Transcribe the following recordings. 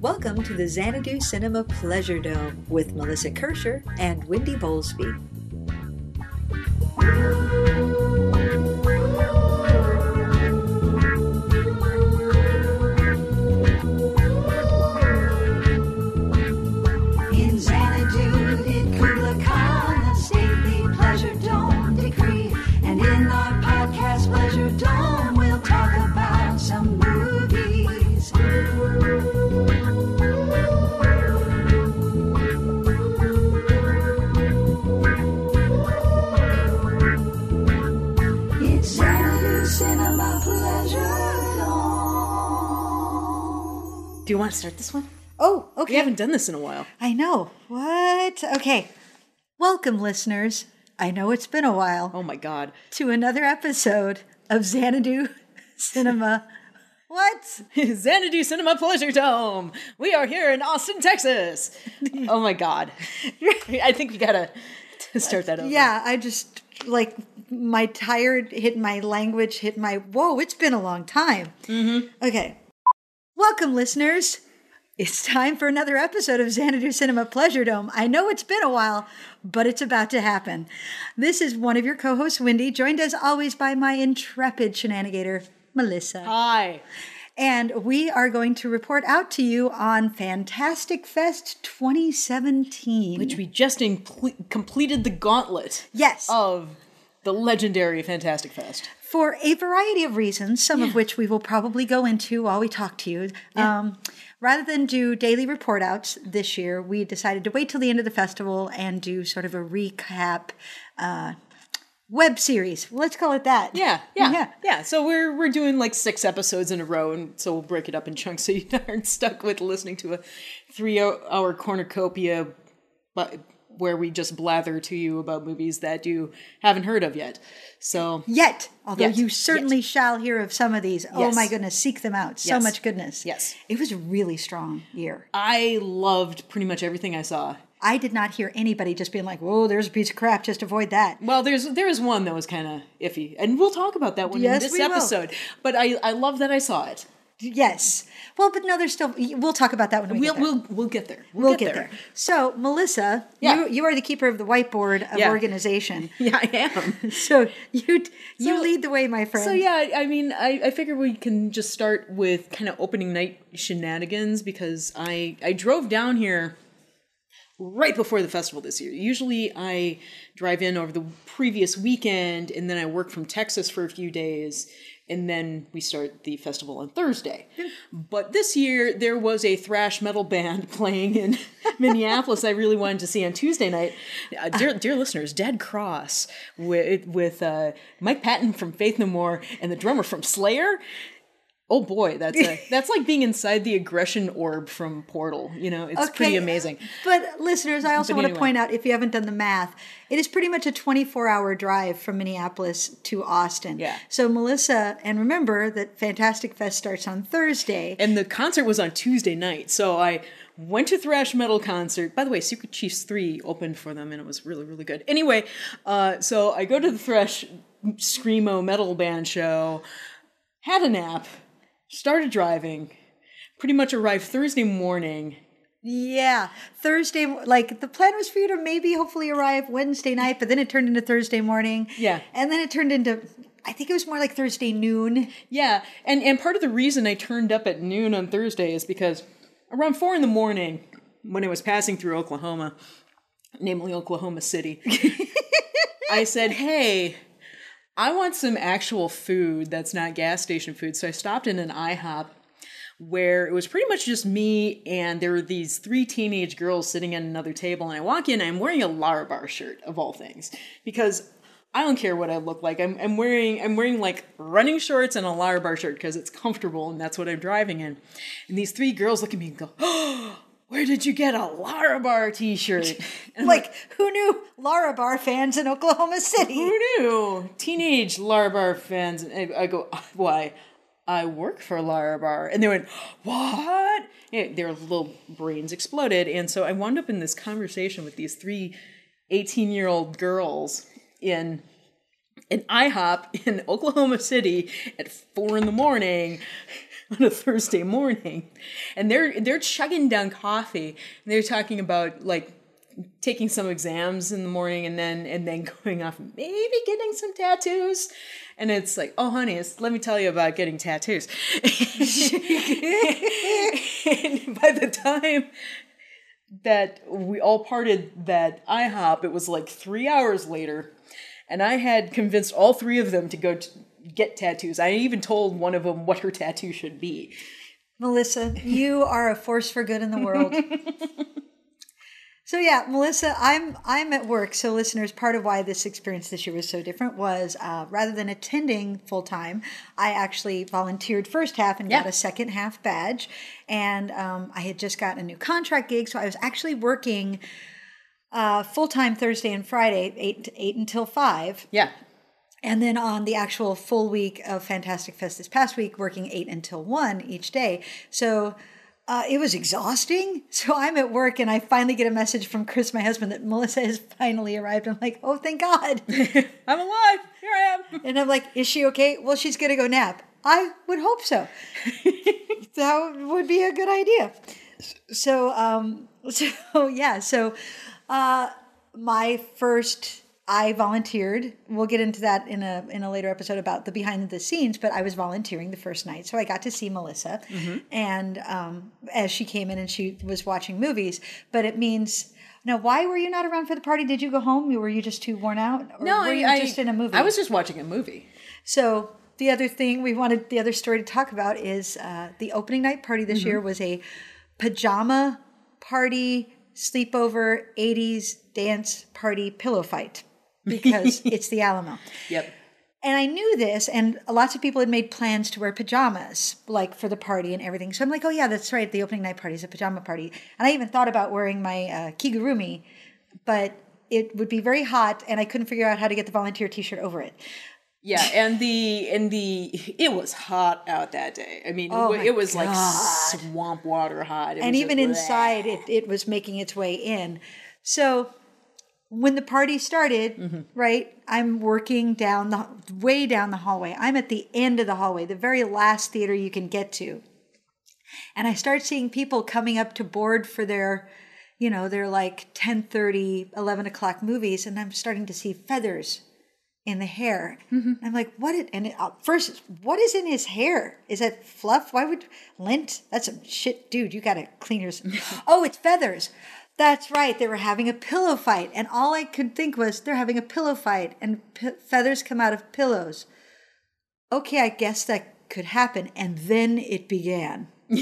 Welcome to the Xanadu Cinema Pleasure Dome with Melissa Kirscher and Wendy Bowlesby. Do you want to start this one? Oh, okay. We haven't done this in a while. I know. What? Okay. Welcome, listeners. I know it's been a while Oh my god. to another episode of Xanadu Cinema. What? Xanadu Cinema Pleasure Dome. We are here in Austin, Texas. oh my god. I think we gotta start that over. Yeah, I just like my tired hit my language hit my whoa. It's been a long time. Mm-hmm. Okay, welcome, listeners. It's time for another episode of Xanadu Cinema Pleasure Dome. I know it's been a while, but it's about to happen. This is one of your co-hosts, Wendy, joined as always by my intrepid shenanigator, Melissa. Hi. And we are going to report out to you on Fantastic Fest 2017. Which we just completed the gauntlet yes. of the legendary Fantastic Fest. For a variety of reasons, some of which we will probably go into while we talk to you. Um, rather than do daily report outs this year, we decided to wait till the end of the festival and do sort of a recap uh, web series. Let's call it that. Yeah, yeah, Yeah. yeah, So we're we're doing like six episodes in a row, and so we'll break it up in chunks, so you aren't stuck with listening to a three-hour cornucopia, but where we just blather to you about movies that you haven't heard of yet. So Yet, although Yet. you certainly shall hear of some of these. Oh my goodness, seek them out. So Yes. much goodness. Yes. It was a really strong year. I loved pretty much everything I saw. I did not hear anybody just being like, whoa, there's a piece of crap, just avoid that. Well, there's there is one that was kind of iffy, and we'll talk about that one Yes, in this we will. episode. But I I love that I saw it. Yes. Well, but no, there's still, we'll talk about that when we We'll get there. we'll we'll get there. We'll get there. So, Melissa, Yeah. you you are the keeper of the whiteboard of Yeah. organization. Yeah, I am. So you you So- lead the way, my friend. So yeah, I mean, I, I figure we can just start with kind of opening night shenanigans because I I drove down here right before the festival this year. Usually I drive in over the previous weekend and then I work from Texas for a few days and then we start the festival on Thursday. But this year there was a thrash metal band playing in Minneapolis I really wanted to see on Tuesday night. Uh, dear, dear listeners, Dead Cross with with uh, Mike Patton from Faith No More and the drummer from Slayer. Oh boy, that's a, that's like being inside the aggression orb from Portal. You know, it's pretty amazing. But listeners, I also But want to point out if you haven't done the math, it is pretty much a 24 hour drive from Minneapolis to Austin. Yeah. So, Melissa, and remember that Fantastic Fest starts on Thursday. And the concert was on Tuesday night, so I went to thrash metal concert. By the way, Secret Chiefs three opened for them, and it was really really good. Anyway, uh, so I go to the thrash screamo metal band show, had a nap, started driving, pretty much arrived Thursday morning. Yeah, Thursday. Like the plan was for you to maybe hopefully arrive Wednesday night, but then it turned into Thursday morning. Yeah. and then it turned into. I think it was more like Thursday noon. Yeah, and and part of the reason I turned up at noon on Thursday is because around four in the morning, when I was passing through Oklahoma, namely Oklahoma City, I said, "Hey, I want some actual food that's not gas station food." So I stopped in an IHOP where it was pretty much just me and there were these three teenage girls sitting at another table and I walk in I'm wearing a Larabar shirt of all things because I don't care what I look like. I'm, I'm wearing I'm wearing like running shorts and a Larabar shirt because it's comfortable and that's what I'm driving in. And these three girls look at me and go, "Oh, where did you get a Larabar t-shirt?" I'm Like who knew Larabar fans in Oklahoma City? who knew? Teenage Larabar fans. And I go, why? I work for Larabar. And they went, what? Yeah, their little brains exploded. And so I wound up in this conversation with these three 18 year old girls in an IHOP in Oklahoma City at four in the morning on a Thursday morning, and they're they're chugging down coffee. And they're talking about like taking some exams in the morning and then and then going off maybe getting some tattoos. And it's like oh honey let me tell you about getting tattoos. And by the time that we all parted that IHOP it was like three hours later. And I had convinced all three of them to go t- get tattoos. I even told one of them what her tattoo should be. Melissa, you are a force for good in the world. so yeah, Melissa, I'm I'm at work. So listeners, part of why this experience this year was so different was uh, rather than attending full time, I actually volunteered first half and got a second half badge, and um, I had just gotten a new contract gig, so I was actually working uh, full time Thursday and Friday, eight eight until five, yeah and then on the actual full week of Fantastic Fest this past week, working eight until one each day. So uh, it was exhausting. So I'm at work and I finally get a message from Chris, my husband, that Melissa has finally arrived. I'm like, oh, thank God. I'm alive here I am and I'm like, is she okay? Well, she's going to go nap. I would hope so. that would be a good idea. So, um, so yeah, so uh, my first, I volunteered. We'll get into that in a in a later episode about the behind the scenes. But I was volunteering the first night, so I got to see Melissa, and um, as she came in and she was watching movies. But it means. Now, why were you not around for the party? Did you go home? Were you just too worn out? Or no were I, you I just in a movie? I was just watching a movie So the other thing we wanted, the other story to talk about is uh, the opening night party this year was a pajama party sleepover 80s dance party pillow fight because it's the Alamo. yep And I knew this, and lots of people had made plans to wear pajamas, like for the party and everything. So I'm like, oh yeah, that's right. The opening night party is a pajama party, and I even thought about wearing my uh, kigurumi, but it would be very hot, and I couldn't figure out how to get the volunteer T-shirt over it. Yeah, and the and the it was hot out that day. I mean, Oh it, it was like swamp water hot, It and even inside it, it was making its way in so when the party started Mm-hmm. right i'm working down the way down the hallway i'm at the end of the hallway the very last theater you can get to and i start seeing people coming up to board for their you know their like 10 30, 11 o'clock movies and i'm starting to see feathers in the hair. I'm like, what? It, and it, uh, first, what is in his hair? Is that fluff? Why would lint? That's some shit, dude. You gotta clean yours. oh, it's feathers. That's right. They were having a pillow fight, and all I could think was they're having a pillow fight, and p- feathers come out of pillows. Okay, I guess that could happen, and then it began.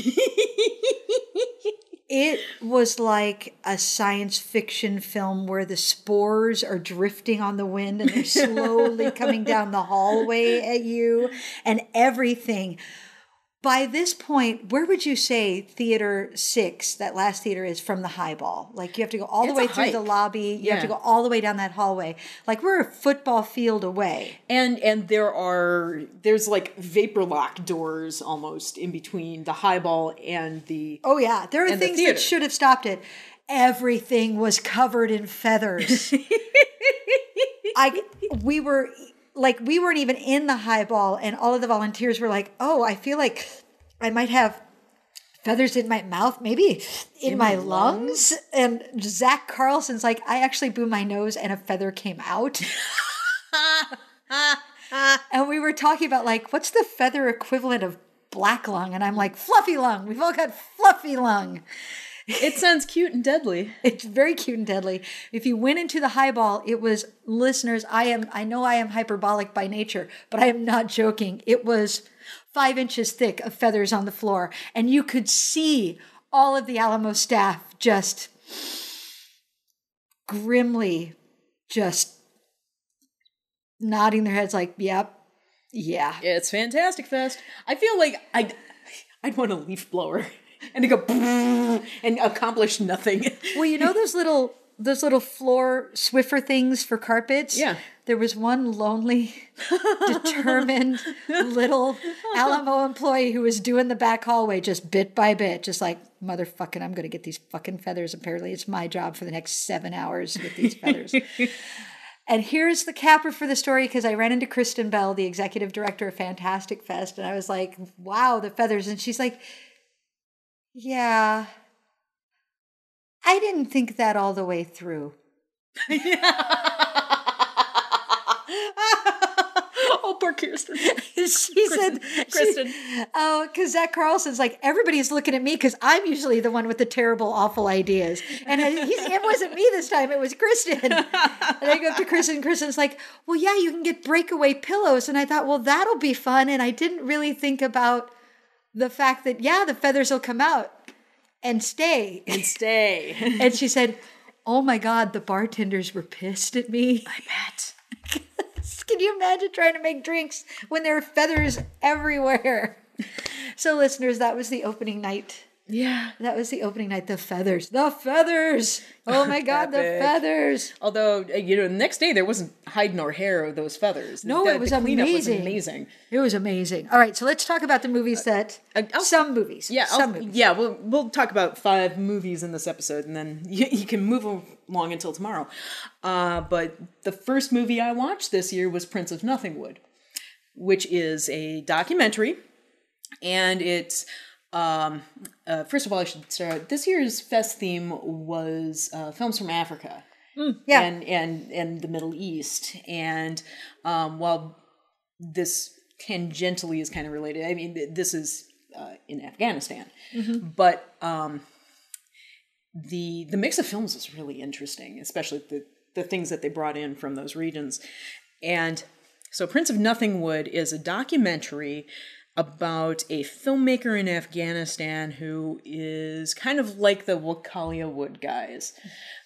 It was like a science fiction film where the spores are drifting on the wind and they're slowly coming down the hallway at you and everything. By this point, where would you say theater six, that last theater is from the highball? Like you have to go all the way through the lobby, you have to go all the way down that hallway. Like we're a football field away. and and there are there's like vapor lock doors almost in between the highball and the Oh yeah, there are And the things that should have stopped it. Everything was covered in feathers. I we were like we weren't even in the highball, and all of the volunteers were like, "Oh, I feel like I might have." Feathers in my mouth, maybe in, my, lungs. And Zack Carlson's like, I actually blew my nose and a feather came out. and we were talking about like, what's the feather equivalent of black lung? And I'm like, fluffy lung. We've all got fluffy lung. It sounds cute and deadly It's very cute and deadly. If you went into the highball, it was listeners. I am. I know I am hyperbolic by nature, but I am not joking. It was five inches thick of feathers on the floor, and you could see all of the Alamo staff just grimly, just nodding their heads, like, "Yep, yeah." it's fantastic fest i feel like i'd i'd want a leaf blower and to go and accomplish nothing Well, you know those little those little floor Swiffer things for carpets? Yeah. There was one lonely, determined little Alamo employee who was doing the back hallway just bit by bit, just like, motherfucking, I'm going to get these fucking feathers. Apparently, it's my job for the next seven hours with these feathers. And here's the capper for the story because I ran into Kristen Bell, the executive director of Fantastic Fest, and I was like, wow, the feathers. And she's like, yeah, I didn't think that all the way through. oh, poor Kirsten. she said, Kristen. she- oh, because Zack Carlson's like, everybody's looking at me because I'm usually the one with the terrible, awful ideas. And I- he's, it wasn't me this time, it was Kristen. And I go up to Kristen, and Kristen's like, well, yeah, you can get breakaway pillows. And I thought, well, that'll be fun. And I didn't really think about the fact that, yeah, the feathers will come out and stay. And stay. And she said, oh my God, the bartenders were pissed at me. I bet. Can you imagine trying to make drinks when there are feathers everywhere? So, listeners, that was the opening night. Yeah. That was the opening night. The feathers. The feathers. Oh my God, the feathers. Although, uh, you know, the next day there wasn't hide nor hair of those feathers. No, The- it was amazing. was amazing. It was amazing. All right, so let's talk about the movies that. Uh, some movies. Yeah, Some movies. yeah. We'll we'll talk about five movies in this episode, and then you, you can move along until tomorrow. Uh, but the first movie I watched this year was Prince of Nothingwood, which is a documentary, and it's um, uh, first of all I should start. This year's fest theme was uh, films from Africa Yeah. and and and the Middle East. And um, while this tangentially is kind of related, I mean, this is uh, in Afghanistan, but um, the the mix of films is really interesting, especially the the things that they brought in from those regions. And so, Prince of Nothingwood is a documentary about a filmmaker in Afghanistan who is kind of like the Wakaliwood guys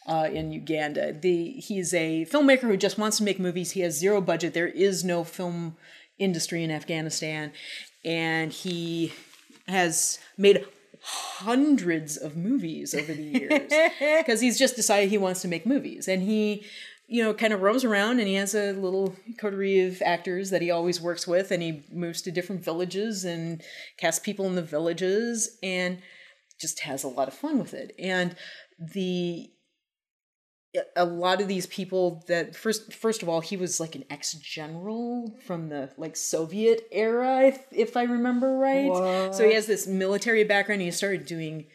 uh, in Uganda. The he's a filmmaker who just wants to make movies. He has zero budget. There is no film industry in Afghanistan, and he has made hundreds of movies over the years because he's just decided he wants to make movies and he you know kind of roams around and he has a little coterie of actors that he always works with and he moves to different villages and casts people in the villages and just has a lot of fun with it. And the a lot of these people that first first of all he was like an ex-general from the like soviet era if, if i remember right. So he has this military background he started doing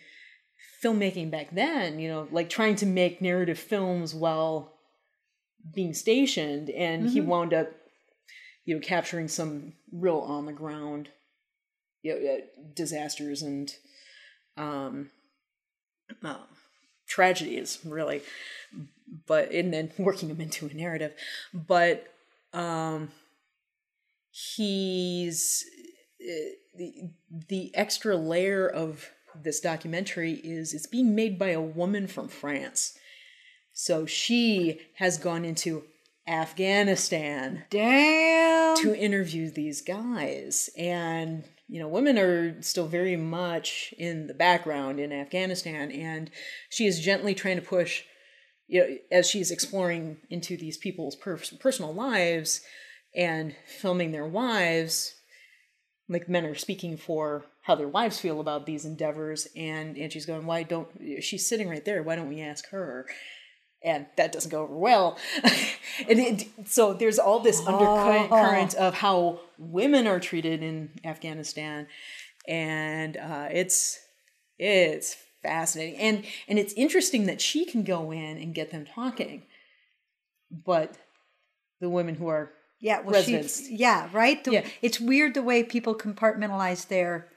filmmaking back then you know like trying to make narrative films while being stationed and he wound up you know capturing some real on the ground you know, uh, disasters and um uh, tragedies really. But and then working them into a narrative. But um he's uh, the the extra layer of this documentary is it's being made by a woman from France so she has gone into Afghanistan Damn. to interview these guys. And you know women are still very much in the background in afghanistan. And she is gently trying to push you know as she's exploring into these people's per- personal lives and filming their wives. Like men are speaking for how their wives feel about these endeavors. And and she's going why don't she's sitting right there. Why don't we ask her and that doesn't go over well. and it, so there's all this undercurrent of how women are treated in Afghanistan, and uh, it's it's fascinating and and it's interesting that she can go in and get them talking, but the women who are Yeah, well, she, residents. yeah, right. The- Yeah. It's weird the way people compartmentalize their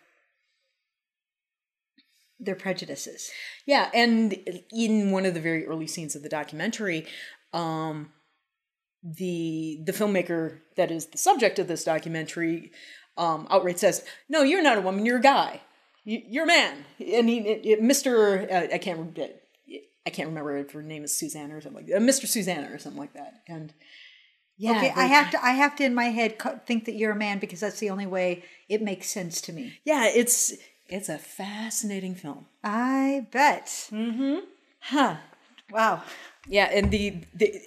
their prejudices. Yeah, and in one of the very early scenes of the documentary, um, the the filmmaker that is the subject of this documentary um, outright says, "No, you're not a woman. You're a guy. You, you're a man." And he, it, it- Mr. Uh, I can't remember. I can't remember if her name is Susanna or something like that. Uh, Mr. Susanna or something like that. And yeah, okay, I have to I have to in my head think that you're a man because that's the only way it makes sense to me. yeah, it's it's a fascinating film. I bet. Mm-hmm. Huh. Wow. Yeah, and the, the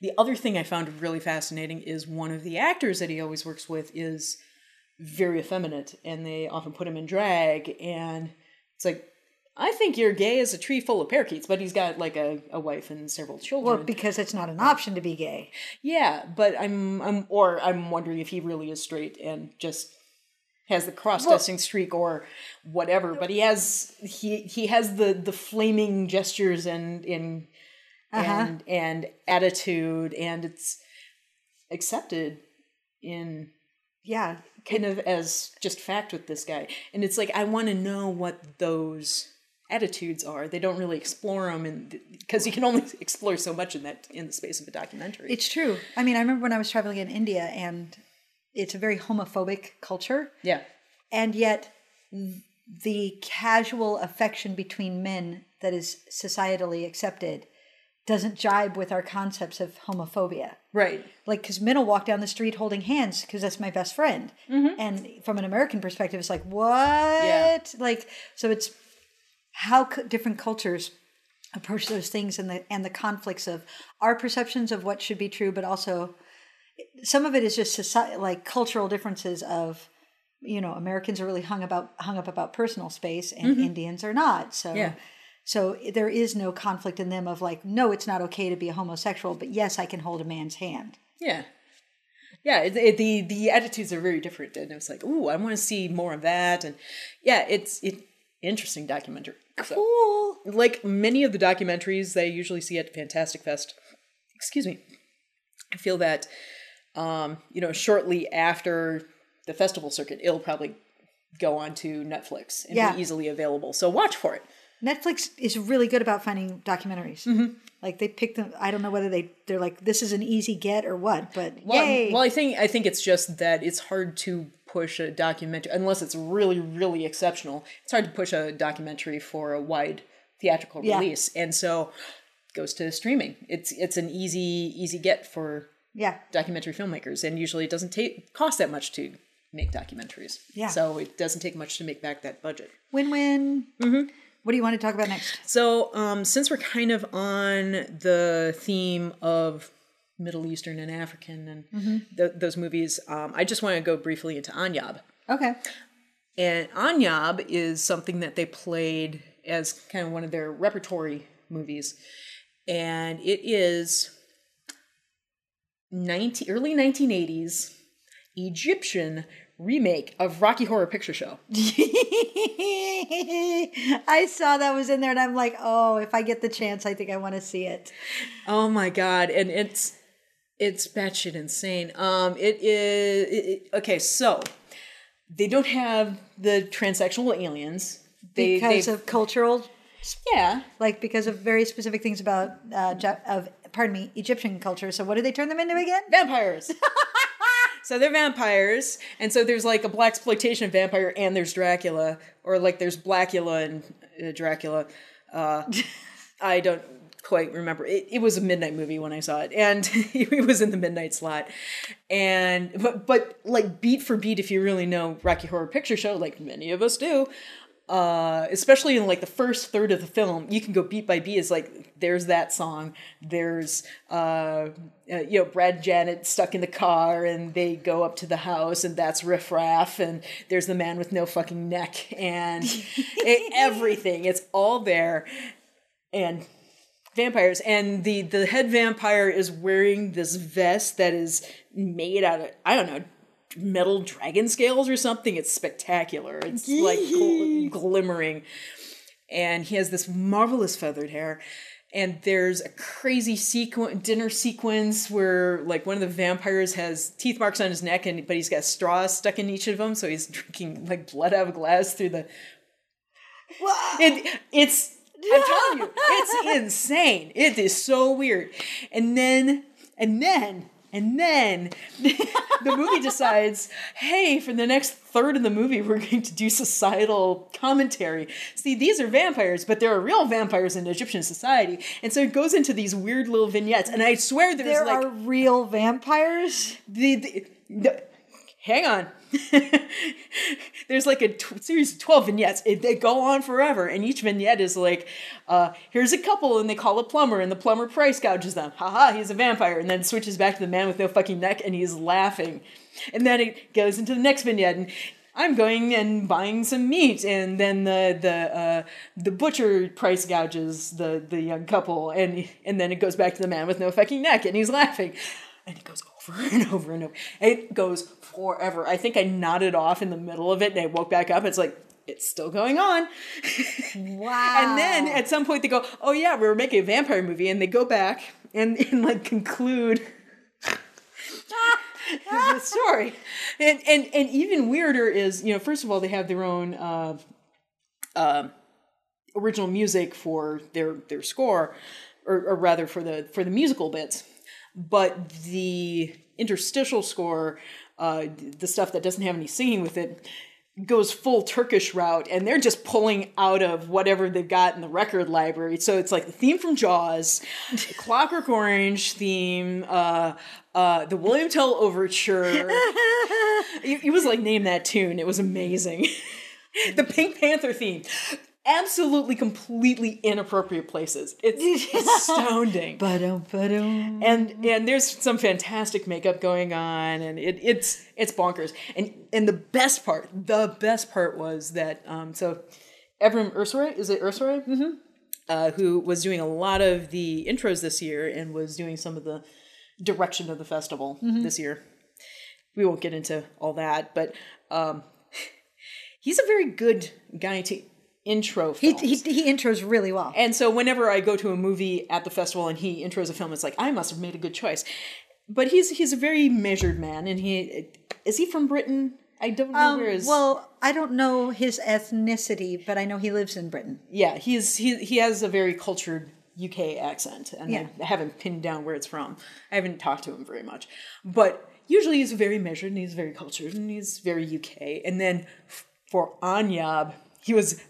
the other thing I found really fascinating is one of the actors that he always works with is very effeminate, and they often put him in drag, and it's like I think you're gay as a tree full of parakeets, but he's got like a, a wife and several children. Well, because it's not an option to be gay. yeah, but I'm I'm or I'm wondering if he really is straight and just has the cross dressing streak or whatever. But he has he he has the the flaming gestures and in Uh-huh. and and attitude and it's accepted in Yeah. kind of as just fact with this guy. And it's like I want to know what those attitudes are. They don't really explore them, and because you can only explore so much in that in the space of a documentary. It's true. I mean, I remember when I was traveling in India and it's a very homophobic culture. yeah, and yet the casual affection between men that is societally accepted doesn't jibe with our concepts of homophobia right. like because men will walk down the street holding hands because that's my best friend mm-hmm. and from an american perspective it's like what Yeah. like so it's how c- different cultures approach those things and the and the conflicts of our perceptions of what should be true but also some of it is just society like cultural differences of you know americans are really hung about hung up about personal space and mm-hmm. indians are not so Yeah. so there is no conflict in them of like no it's not okay to be a homosexual but yes i can hold a man's hand Yeah. Yeah, it, it, the the attitudes are very different, and it's like, ooh, I want to see more of that, and yeah, it's it interesting documentary. So, cool like many of the documentaries that I usually see at Fantastic Fest, excuse me, I feel that, um, you know, shortly after the festival circuit, it'll probably go on to Netflix and Yeah. be easily available. So watch for it. netflix is really good about finding documentaries like they pick them i don't know whether they they're like this is an easy get or what but Well, yay well, I think I think it's just that it's hard to push a documentary unless it's really really exceptional. It's hard to push a documentary for a wide theatrical Yeah. release, and so goes to streaming. It's it's an easy easy get for yeah documentary filmmakers, and usually it doesn't take cost that much to make documentaries. Yeah. So it doesn't take much to make back that budget. win-win what do you want to talk about next So um, since we're kind of on the theme of Middle Eastern and African and th- those movies, um, I just want to go briefly into Anyab. okay And Anyab is something that they played as kind of one of their repertory movies. And it is 19, early 1980s Egyptian remake of Rocky Horror Picture Show. I saw that was in there and I'm like, oh, if I get the chance, I think I want to see it. Oh my god, and it's it's batshit insane. Um, it is it, it- okay. So they don't have the transsexual aliens. They, Because of cultural, yeah. like because of very specific things about, uh, of, pardon me, Egyptian culture. So what do they turn them into again? vampires. so they're vampires, and so there's like a black exploitation of vampire, and there's Dracula, or like there's Blackula and uh, Dracula. Uh, I don't quite remember. It, it was a midnight movie when I saw it, and it was in the midnight slot. And but but like beat for beat, if you really know Rocky Horror Picture Show, like many of us do. Uh, especially in like the first third of the film, you can go beat by beat. It's like there's that song, there's uh, uh, you know Brad Janet stuck in the car, and they go up to the house, and that's riff raff, and there's the man with no fucking neck, and it, everything. It's all there, and vampires and the the head vampire is wearing this vest that is made out of i don't know metal dragon scales or something it's spectacular it's like gl- glimmering and he has this marvelous feathered hair and there's a crazy sequen- dinner sequence where like one of the vampires has teeth marks on his neck and but he's got straws stuck in each of them so he's drinking like blood out of a glass through the it, it's I'm telling you, it's insane. It is so weird. And then, and then, and then the movie decides, hey, for the next third of the movie, we're going to do societal commentary. See, these are vampires, but there are real vampires in Egyptian society. And so it goes into these weird little vignettes. And I swear there's There like are real vampires. the, the, the hang on. There's like a t- series of 12 vignettes. It, they go on forever. And each vignette is like, uh, here's a couple and they call a plumber and the plumber price gouges them. Haha, he's a vampire. And then switches back to the man with no fucking neck and he's laughing. And then it goes into the next vignette and I'm going and buying some meat, and then the the uh, the butcher price gouges the the young couple, and and then it goes back to the man with no fucking neck, and he's laughing, and it goes over and over and over. It goes forever. I think I nodded off in the middle of it, and I woke back up. It's like it's still going on. Wow. And then at some point they go, "Oh yeah, we were making a vampire movie," and they go back and, and like conclude the story. And and and even weirder is, you know, first of all, they have their own uh, uh, original music for their their score, or, or rather for the for the musical bits, but the interstitial score, uh, the stuff that doesn't have any singing with it, goes full Turkish route, and they're just pulling out of whatever they've got in the record library. So it's like the theme from Jaws, the Clockwork Orange theme, uh, uh, the William Tell Overture. it, it was like name that tune. It was amazing. the Pink Panther theme. Absolutely, completely inappropriate places. It's astounding Ba-dum, ba-dum. and and there's some fantastic makeup going on and it, it's it's bonkers and and the best part the best part was that um so Evrim Ersoy is it Ersoy mm-hmm. uh, who was doing a lot of the intros this year and was doing some of the direction of the festival this year we won't get into all that but um he's a very good guy to intro he, he, he intros really well. And so whenever I go to a movie at the festival and he intros a film, it's like I must have made a good choice. But he's he's a very measured man, and he is he from Britain? I don't know Um, where his. well, I don't know his ethnicity, but I know he lives in Britain. yeah, he's he he has a very cultured UK accent, and Yeah. I haven't pinned down where it's from. I haven't talked to him very much, but usually he's very measured and he's very cultured and he's very UK. And then for Anyab, he was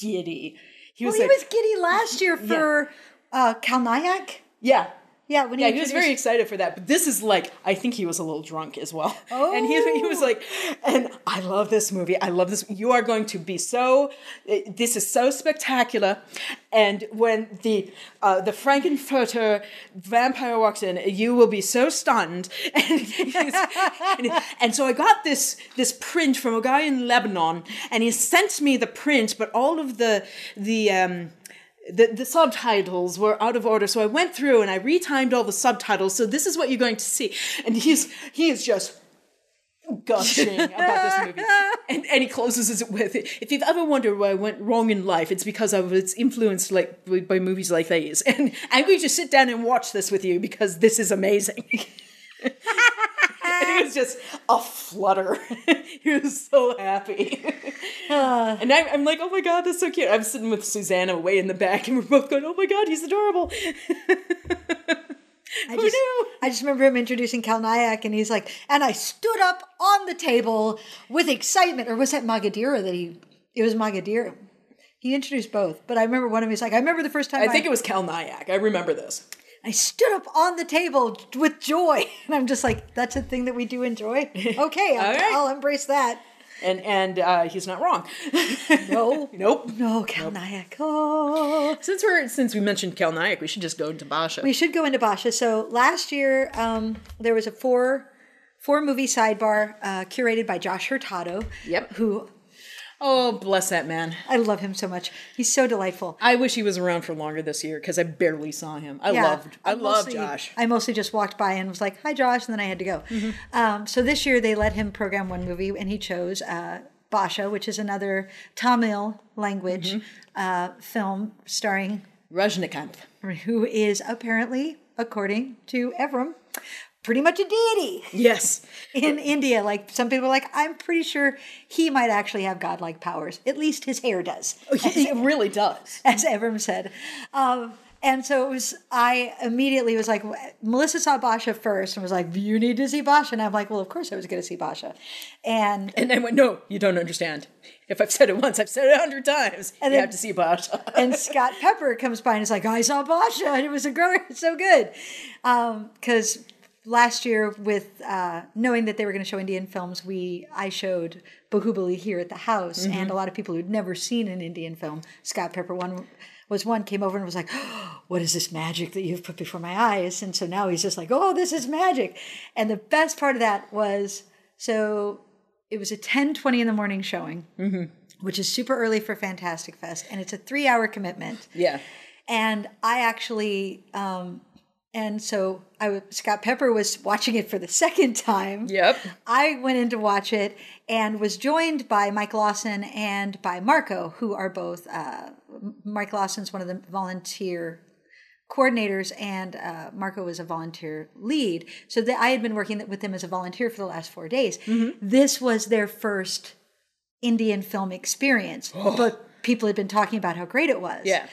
giddy. He was Well, like, he was giddy last year for uh, Khalnayak. yeah, Yeah, when he Yeah, he was very excited for that. But this is like, I think he was a little drunk as well. Oh. And he, he was like, and I love this movie. I love this. You are going to be so, eh, this is so spectacular. And when the uh, the Frankenfurter vampire walks in, you will be so stunned. And, and, and so I got this this print from a guy in Lebanon, and he sent me the print, but all of the the um, the, the subtitles were out of order. So i went through and i retimed all the subtitles. So this is what you're going to see. And he's he is just gushing about this movie. And, and he closes it with if you've ever wondered why i went wrong in life it's because i was influenced like by- movies like these. And i'm going to sit down and watch this with you because this is amazing he was just a flutter. he was so happy. and I, I'm like, oh my god, that's so cute. I'm sitting with Susanna way in the back, and we're both going, oh my god, he's adorable. I Who just, knew? I just remember him introducing Khalnayak, and he's like, and I stood up on the table with excitement. Or was that Magadheera that he? It was Magadheera. He introduced both, but I remember one of them. He's like, I remember the first time. I think it was Cal Nyack. I remember this. I stood up on the table with joy, and I'm just like, that's a thing that we do enjoy. Okay, I'll, right. I'll embrace that. And and uh, he's not wrong. No, nope. no, Khalnayak. Oh. Since we're since we mentioned Khalnayak, we should just go into Basha. We should go into Basha. So last year, um, there was a four four movie sidebar uh, curated by Josh Hurtado. Yep. Who oh, bless that man. I love him so much. He's so delightful. I wish he was around for longer this year because I barely saw him. I Yeah, loved I love mostly- Josh. I mostly just walked by and was like, "Hi, Josh," and then I had to go. Mm-hmm. Um, so this year they let him program one movie, and he chose uh, Basha, which is another Tamil language Mm-hmm. uh, film starring Rajnikanth, who is apparently, according to Evrim, pretty much a deity Yes. in India. Like some people are like, I'm pretty sure he might actually have godlike powers. At least his hair does, It really does. as Evrim said. Um, and so it was, I immediately was like, Melissa saw Basha first and was like, You need to see Basha. And I'm like, Well, of course I was going to see Basha. And And I went, no, you don't understand. If I've said it once, I've said it a hundred times. And you then- have to see Basha. and Scott Pepper comes by and is like, I saw Basha and it was a grower, so good. Because last year, with uh, knowing that they were going to show Indian films, we I showed Bahubali here at the house, and a lot of people who'd never seen an Indian film, Scott Pepper one was one came over and was like, "What is this magic that you've put before my eyes?" And so now he's just like, "Oh, this is magic." And the best part of that was so it was a 10 20 in the morning showing, which is super early for Fantastic Fest, and it's a three hour commitment. Yeah. And I actually, um, and so I Scott Pepper was watching it for the second time. Yep. I went in to watch it and was joined by Mike Lawson and by Marco, who are both. Uh, Mike Lawson's one of the volunteer coordinators, and uh, Marco was a volunteer lead. So that I had been working with them as a volunteer for the last four days. This was their first Indian film experience, but people had been talking about how great it was. Yeah.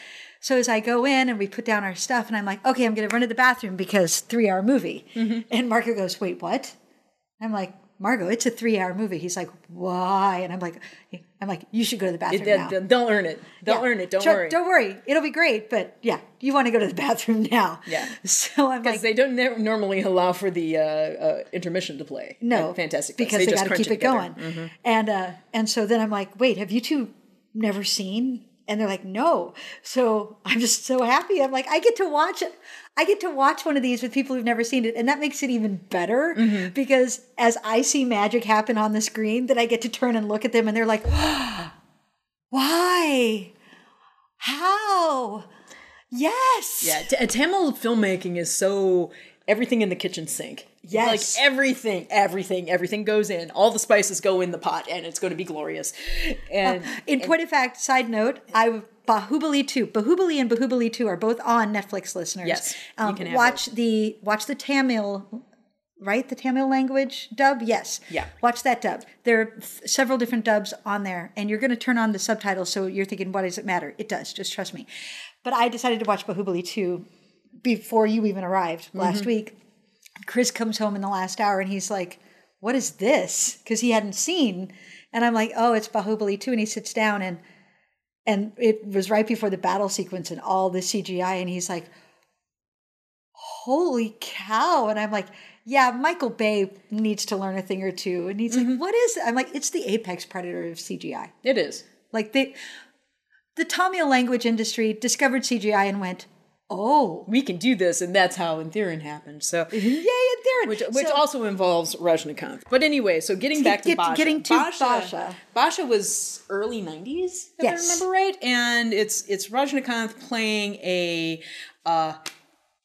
So as I go in and we put down our stuff, and I'm like, okay, I'm going to run to the bathroom because three hour movie. And Marco goes, wait, what? I'm like, Margo, it's a three hour movie. He's like, why? And I'm like, I'm like, you should go to the bathroom now. Don't- earn it. Don't Yeah. earn it. Don't worry. Don't worry. It'll be great. But yeah, you want to go to the bathroom now. Yeah. So I'm like, Because they don't ne- normally allow for the uh, uh, intermission to play. no, Fantastic because they, just got to keep it. Mm-hmm. going. And uh, and so then I'm like, wait, have you two never seen? And they're like, no. So I'm just so happy. I'm like, I get to watch it. I get to watch one of these with people who've never seen it, and that makes it even better Mm-hmm. because as I see magic happen on the screen, that I get to turn and look at them, and they're like, why, how, yes, Yeah, t- Tamil filmmaking is so everything in the kitchen sink. Yes. like everything, everything, everything goes in. All the spices go in the pot, and it's going to be glorious. And In point of fact, side note, I Bahubali two, Bahubali and Bahubali two are both on Netflix. Listeners, Yes, you um, watch the watch the Tamil, right? The Tamil language dub. Yes, Yeah. Watch that dub. There are several different dubs on there, and you're going to turn on the subtitles, so you're thinking, "What does it matter?" It does. Just trust me. But I decided to watch Bahubali two before you even arrived last Mm-hmm. week. Chris comes home in the last hour and he's like, What is this? Because he hadn't seen. And I'm like, Oh, it's Bahubali 2. And he sits down and and it was right before the battle sequence and all the CGI. And he's like, Holy cow. And I'm like, Yeah, Michael Bay needs to learn a thing or two. And he's like, mm-hmm. What is it? I'm like, It's the apex predator of CGI. it is. Like they the Tamil language industry discovered CGI and went, Oh, We can do this, and that's how Enthiran happened. So, yay, and there. which which also involves Rajnikant. But anyway, so getting back to get- Basha. getting to Basha. Basha was early '90s, if Yes. I remember right, and it's it's Rajnikant playing a uh,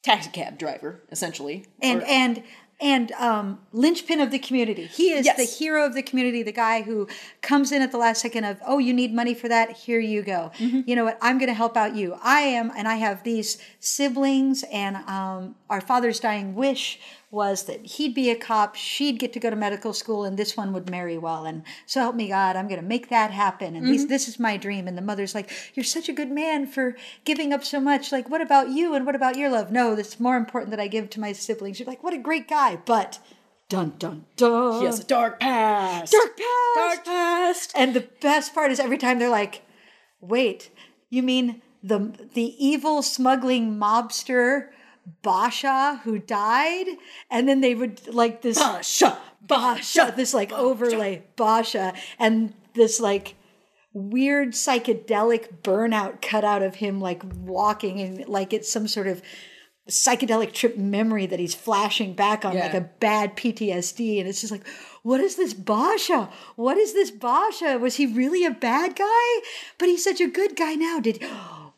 taxi cab driver, essentially, and Or- and and um, linchpin of the community. He is Yes. the hero of the community, the guy who comes in at the last second of, oh, you need money for that? Here you go. Mm-hmm. You know what? I'm going to help out you. I am, and I have these siblings, and um, our father's dying wish was that he'd be a cop, she'd get to go to medical school, and this one would marry well. And so help me God, I'm going to make that happen. And Mm-hmm. these, this is my dream. And the mother's like, You're such a good man for giving up so much. Like, what about you? And what about your love? No, it's more important that I give to my siblings. You're like, What a great guy. But dun dun dun. he has a dark past. Dark past. Dark past. And the best part is every time they're like, "Wait, you mean the the evil smuggling mobster Basha who died?" And then they would like this Basha. Basha, this like overlay Basha, and this like weird psychedelic burnout cut out of him like walking and like it's some sort of psychedelic trip memory that he's flashing back on like a bad PTSD and it's just like what is this Basha? What is this Basha? Was he really a bad guy? But he's such a good guy now. Did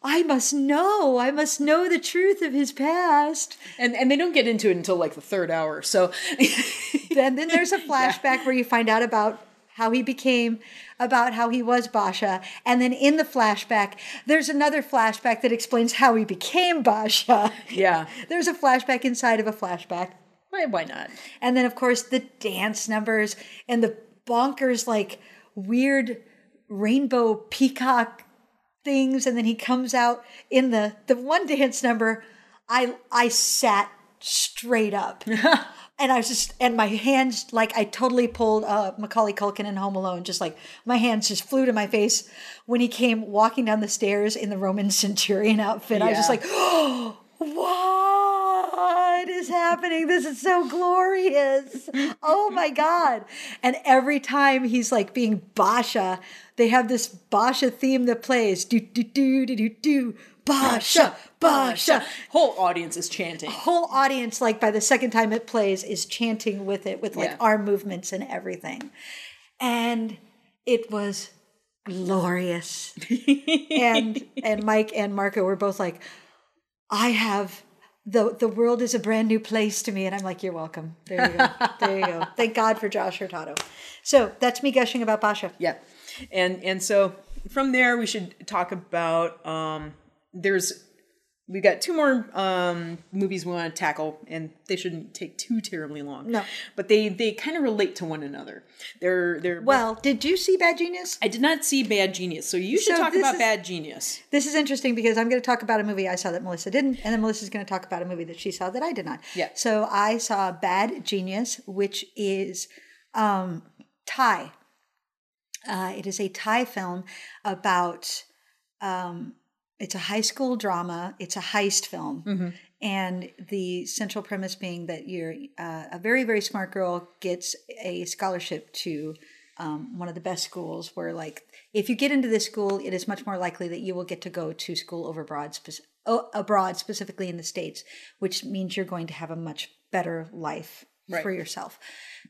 I must know. I must know the truth of his past. And and they don't get into it until like the third hour. So then then there's a flashback where you find out about how he became about how he was Basha and then in the flashback there's another flashback that explains how he became Basha yeah, there's a flashback inside of a flashback why why not? and then of course the dance numbers and the bonkers like weird rainbow peacock things and then he comes out in the the one dance number i i sat straight up. And i was just and my hands like i totally pulled uh macaulay culkin in home alone just like my hands just flew to my face when he came walking down the stairs in the roman centurion outfit. I was just like oh what is happening? This is so glorious. Oh my God. And every time he's like being Basha, they have this Basha theme that plays do, do, do, do, do, do, Basha, Basha. Whole audience is chanting. Whole audience, like by the second time it plays, is chanting with it with like Yeah. arm movements and everything. and it was glorious. and and Mike and Marco were both like, I have the the world is a brand new place to me, and I'm like, you're welcome. There you go. there you go. Thank God for Josh Hurtado. So that's me gushing about Basha. Yeah, and and so from there we should talk about um, there's we've got two more um, movies we want to tackle, and they shouldn't take too terribly long. No. but they they kind of relate to one another. They're they're Well, did you see Bad Genius? I did not see Bad Genius, so you should So talk about is- Bad Genius. This is interesting because I'm going to talk about a movie I saw that Melissa didn't, and then Melissa's going to talk about a movie that she saw that I did not. Yeah. So I saw Bad Genius, which is um, Thai. Uh, it is a Thai film about. Um, it's a high school drama. It's a heist film, and the central premise being that you're uh, a very very smart girl gets a scholarship to um, one of the best schools where like if you get into this school it is much more likely that you will get to go to school over abroad, spec- oh, abroad specifically in the states which means you're going to have a much better life for yourself.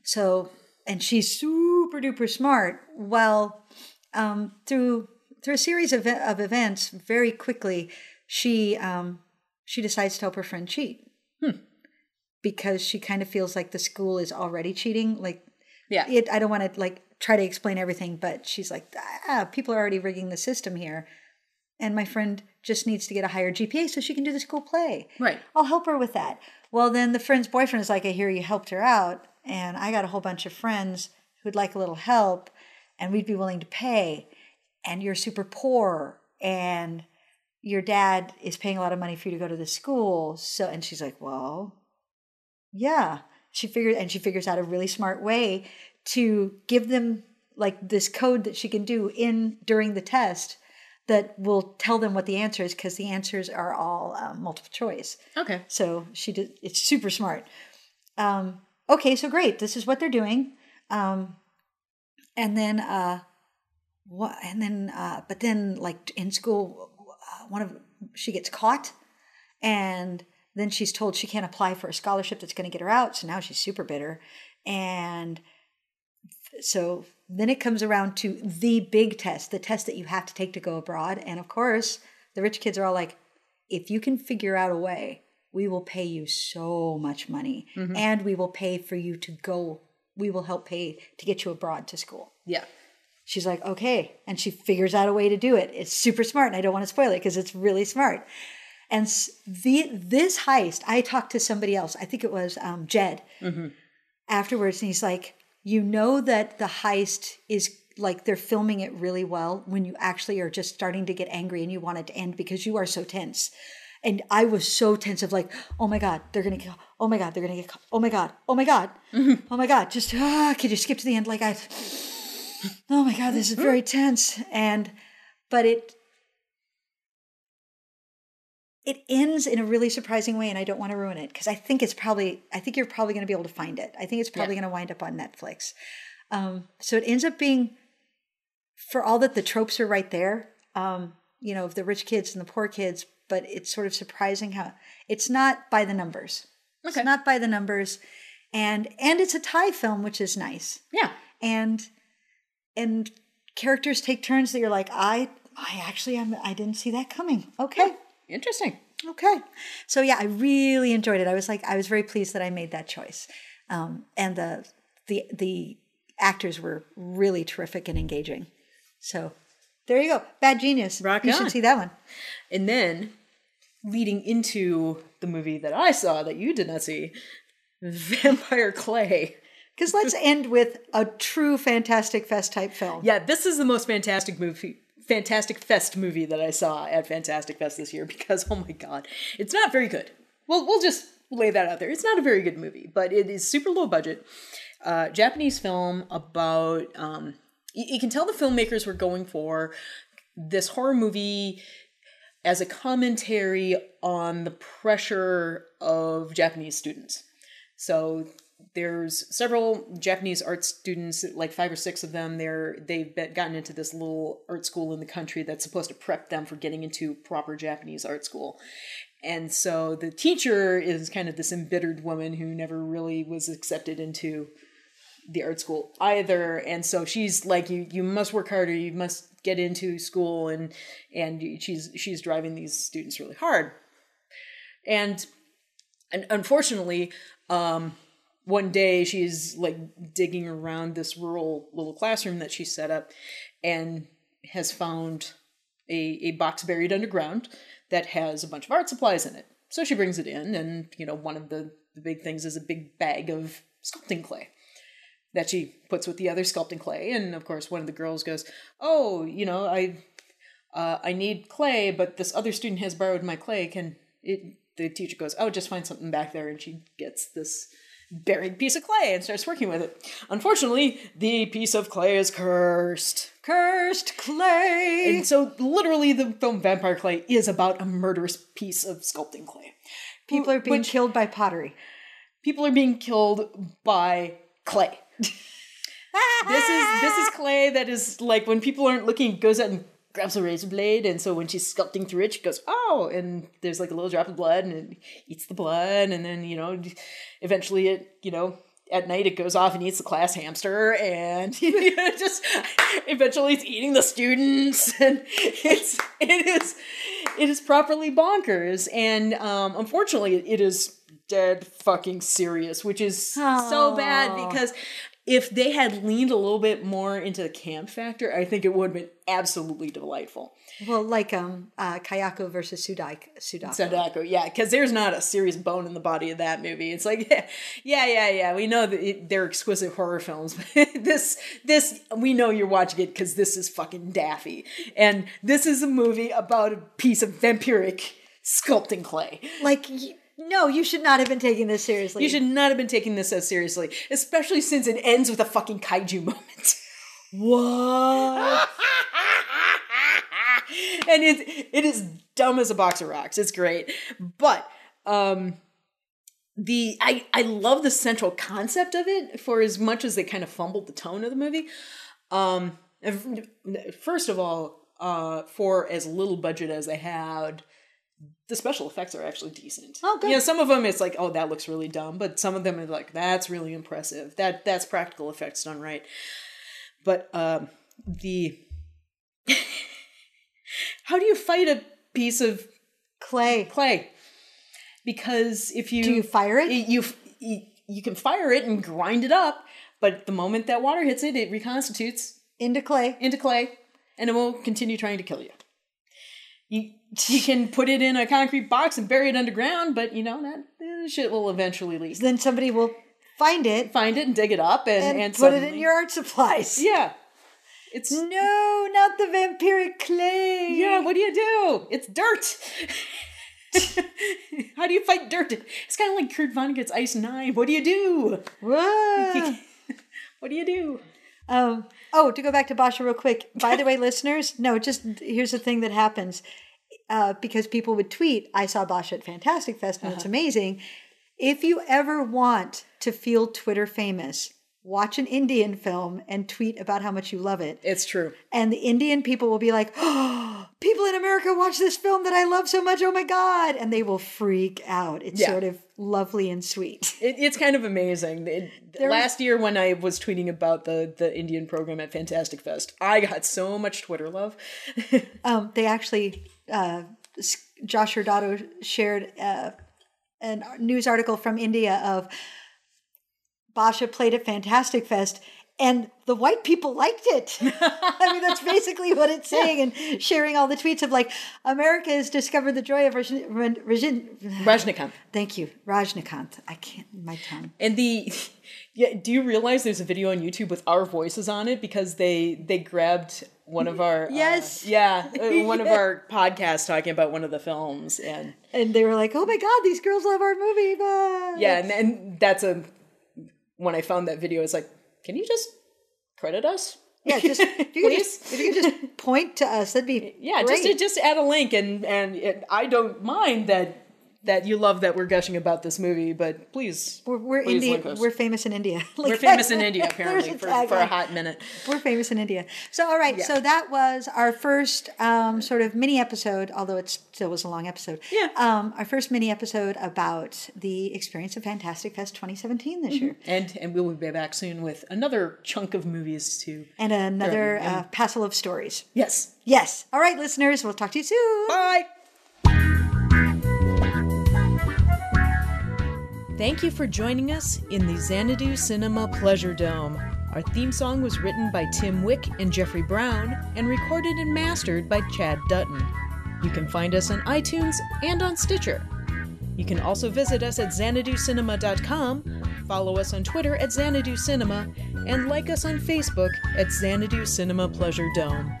So and she's super duper smart. Well um, through through a series of, of events very quickly she um, she decides to help her friend cheat. Because she kind of feels like the school is already cheating like Yeah. it i don't want to like try to explain everything but she's like ah people are already rigging the system here and my friend just needs to get a higher gpa so she can do the school play. Right. i'll help her with that. Well then the friend's boyfriend is like i hear you helped her out and i got a whole bunch of friends who'd like a little help and we'd be willing to pay and you're super poor and your dad is paying a lot of money for you to go to the school so and she's like well yeah. She figures and she figures out a really smart way to give them like this code that she can do in during the test that will tell them what the answer is because the answers are all um, multiple choice. Okay. so she did it's super smart. Um, okay so great this is what they're doing. Um, and then uh what and then uh but then like in school uh, one of she gets caught and then she's told she can't apply for a scholarship that's going to get her out so now she's super bitter and so then it comes around to the big test the test that you have to take to go abroad and of course the rich kids are all like if you can figure out a way we will pay you so much money and we will pay for you to go we will help pay to get you abroad to school Yeah. She's like, okay. And she figures out a way to do it. It's super smart. And I don't want to spoil it because it's really smart. And the this heist, I talked to somebody else. I think it was um, Jed afterwards. And he's like, you know that the heist is like they're filming it really well when you actually are just starting to get angry and you want it to end because you are so tense. And I was so tense of like, oh my God, they're gonna kill. Oh my God, they're gonna get. caught. Oh my God. Oh my God. Oh my God. Just ah, could you skip to the end? Like I, oh my god this is very tense and but it it ends in a really surprising way and i don't want to ruin it because i think it's probably i think you're probably going to be able to find it. I think it's probably going to wind up on netflix. Um, so it ends up being for all that the tropes are right there um, you know of the rich kids and the poor kids but it's sort of surprising how it's not by the numbers. Okay. it's not by the numbers and and it's a thai film which is nice. Yeah. and and characters take turns that you're like i i actually am i didn't see that coming. Okay. Interesting. okay. So yeah i really enjoyed it. I was like i was very pleased that i made that choice. Um, and the the the actors were really terrific and engaging. So there you go. Bad genius. Rock you on. should see that one. And then leading into the movie that I saw that you did not see, Vampire Clay. Because let's end with a true fantastic fest type film Yeah, this is the most fantastic movie Fantastic Fest movie that I saw at Fantastic Fest this year because oh my god, it's not very good. Well, we'll just lay that out there. It's not a very good movie, but it is super low budget. Uh, Japanese film about um, you, you can tell the filmmakers were going for this horror movie as a commentary on the pressure of Japanese students. So there's several Japanese art students, like five or six of them. They're they've been, gotten into this little art school in the country that's supposed to prep them for getting into proper Japanese art school. And so the teacher is kind of this embittered woman who never really was accepted into the art school either, and so she's like, you you must work harder, you must get into school, and and she's she's driving these students really hard, and and unfortunately, um, one day she's like digging around this rural little classroom that she set up, and has found a, a box buried underground that has a bunch of art supplies in it. So she brings it in, and you know, one of the, the big things is a big bag of sculpting clay that she puts with the other sculpting clay. And of course, one of the girls goes, "Oh, you know, I uh, I need clay, but this other student has borrowed my clay. Can it?" The teacher goes, "Oh, just find something back there," and she gets this buried piece of clay and starts working with it. Unfortunately, the piece of clay is cursed. Cursed clay. And so, literally, the film Vampire Clay is about a murderous piece of sculpting clay. People are being Which- killed by pottery. People are being killed by clay. this is this is clay that is like when people aren't looking, goes out and grabs a razor blade, and so when she's sculpting through it, she goes, "Oh!" and there's like a little drop of blood, and it eats the blood, and then you know, eventually it you know. At night, it goes off and eats the class hamster, and you know, just eventually it's eating the students, and it's it is it is properly bonkers, and um, unfortunately, it is dead fucking serious, which is so bad because if they had leaned a little bit more into the camp factor, I think it would have been absolutely delightful. Well, like um, uh, Kayako versus Sudai. Sudako. Sadako, yeah, because there's not a serious bone in the body of that movie. It's like, yeah, yeah, yeah. We know that it, they're exquisite horror films, but this, this, we know you're watching it because this is fucking daffy, and this is a movie about a piece of vampiric sculpting clay. Like, y- no, you should not have been taking this seriously. You should not have been taking this so seriously, especially since it ends with a fucking kaiju moment. What? and it it is dumb as a box of rocks. It's great, but um, the I I love the central concept of it. For as much as they kind of fumbled the tone of the movie, um, first of all, uh, for as little budget as they had. The special effects are actually decent. Oh, good. Yeah, some of them it's like, oh, that looks really dumb, but some of them are like, that's really impressive. That that's practical effects done right. But um, the how do you fight a piece of Clay. clay? Because if you Do you fire it? you you, you can fire it and grind it up, but the moment that water hits it, it reconstitutes Into clay. into clay, and it will continue trying to kill you. You you can put it in a concrete box and bury it underground, but you know that shit will eventually leak. Then somebody will find it Find it and dig it up and and, and, put it in your art supplies. yeah. It's No, not the vampiric clay. yeah. What do you do? It's dirt. How do you fight dirt? It's kind of like Kurt Vonnegut's Ice Nine. What do you do? Whoa. What do you do? Um, oh, to go back to Basha real quick. By the way, listeners, no, just here's the thing that happens. Uh, because people would tweet, I saw Basha at Fantastic Fest and it's amazing. If you ever want to feel Twitter famous, watch an Indian film and tweet about how much you love it. It's true. And the Indian people will be like, oh, people in America watch this film that I love so much. Oh my God. And they will freak out. It's Yeah. sort of lovely and sweet. It, it's kind of amazing. It- last year, when I was tweeting about the the Indian program at Fantastic Fest, I got so much Twitter love. Um, they actually, uh, Josh Hurtado shared uh, a news article from India of Basha played at Fantastic Fest. And the white people liked it. I mean, that's basically what it's saying, and sharing all the tweets of like, America has discovered the joy of Rajin. Rajnikant. thank you, Rajnikant. I can't, my tongue. And the yeah, do you realize there's a video on YouTube with our voices on it because they they grabbed one of our uh, Yes. yeah uh, one of our podcasts talking about one of the films and And they were like, oh my God, these girls love our movie. Blah. yeah and, and that's a when I found that video it's like can you just credit us Yeah, just if you just, if you could just point to us, that'd be yeah great. just just add a link and and it, I don't mind that that you love that we're gushing about this movie, but please, We're, we're please India. We're famous in India. Like We're famous in India apparently for, a for a hot minute. We're famous in India. So, all right. So that was our first um, sort of mini episode, although it still was a long episode. Yeah. Um, our first mini episode about the experience of Fantastic Fest 2017 this year, And and we'll be back soon with another chunk of movies too, and another Yeah, uh, passel of stories. Yes. Yes. All right, listeners. We'll talk to you soon. Bye. Thank you for joining us in the Xanadu Cinema Pleasure Dome. Our theme song was written by Tim Wick and Jeffrey Brown and recorded and mastered by Chad Dutton. You can find us on iTunes and on Stitcher. You can also visit us at xanaducinema.com, follow us on Twitter at Xanadu Cinema, and like us on Facebook at Xanadu Cinema Pleasure Dome.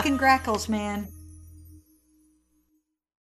Fucking grackles, man.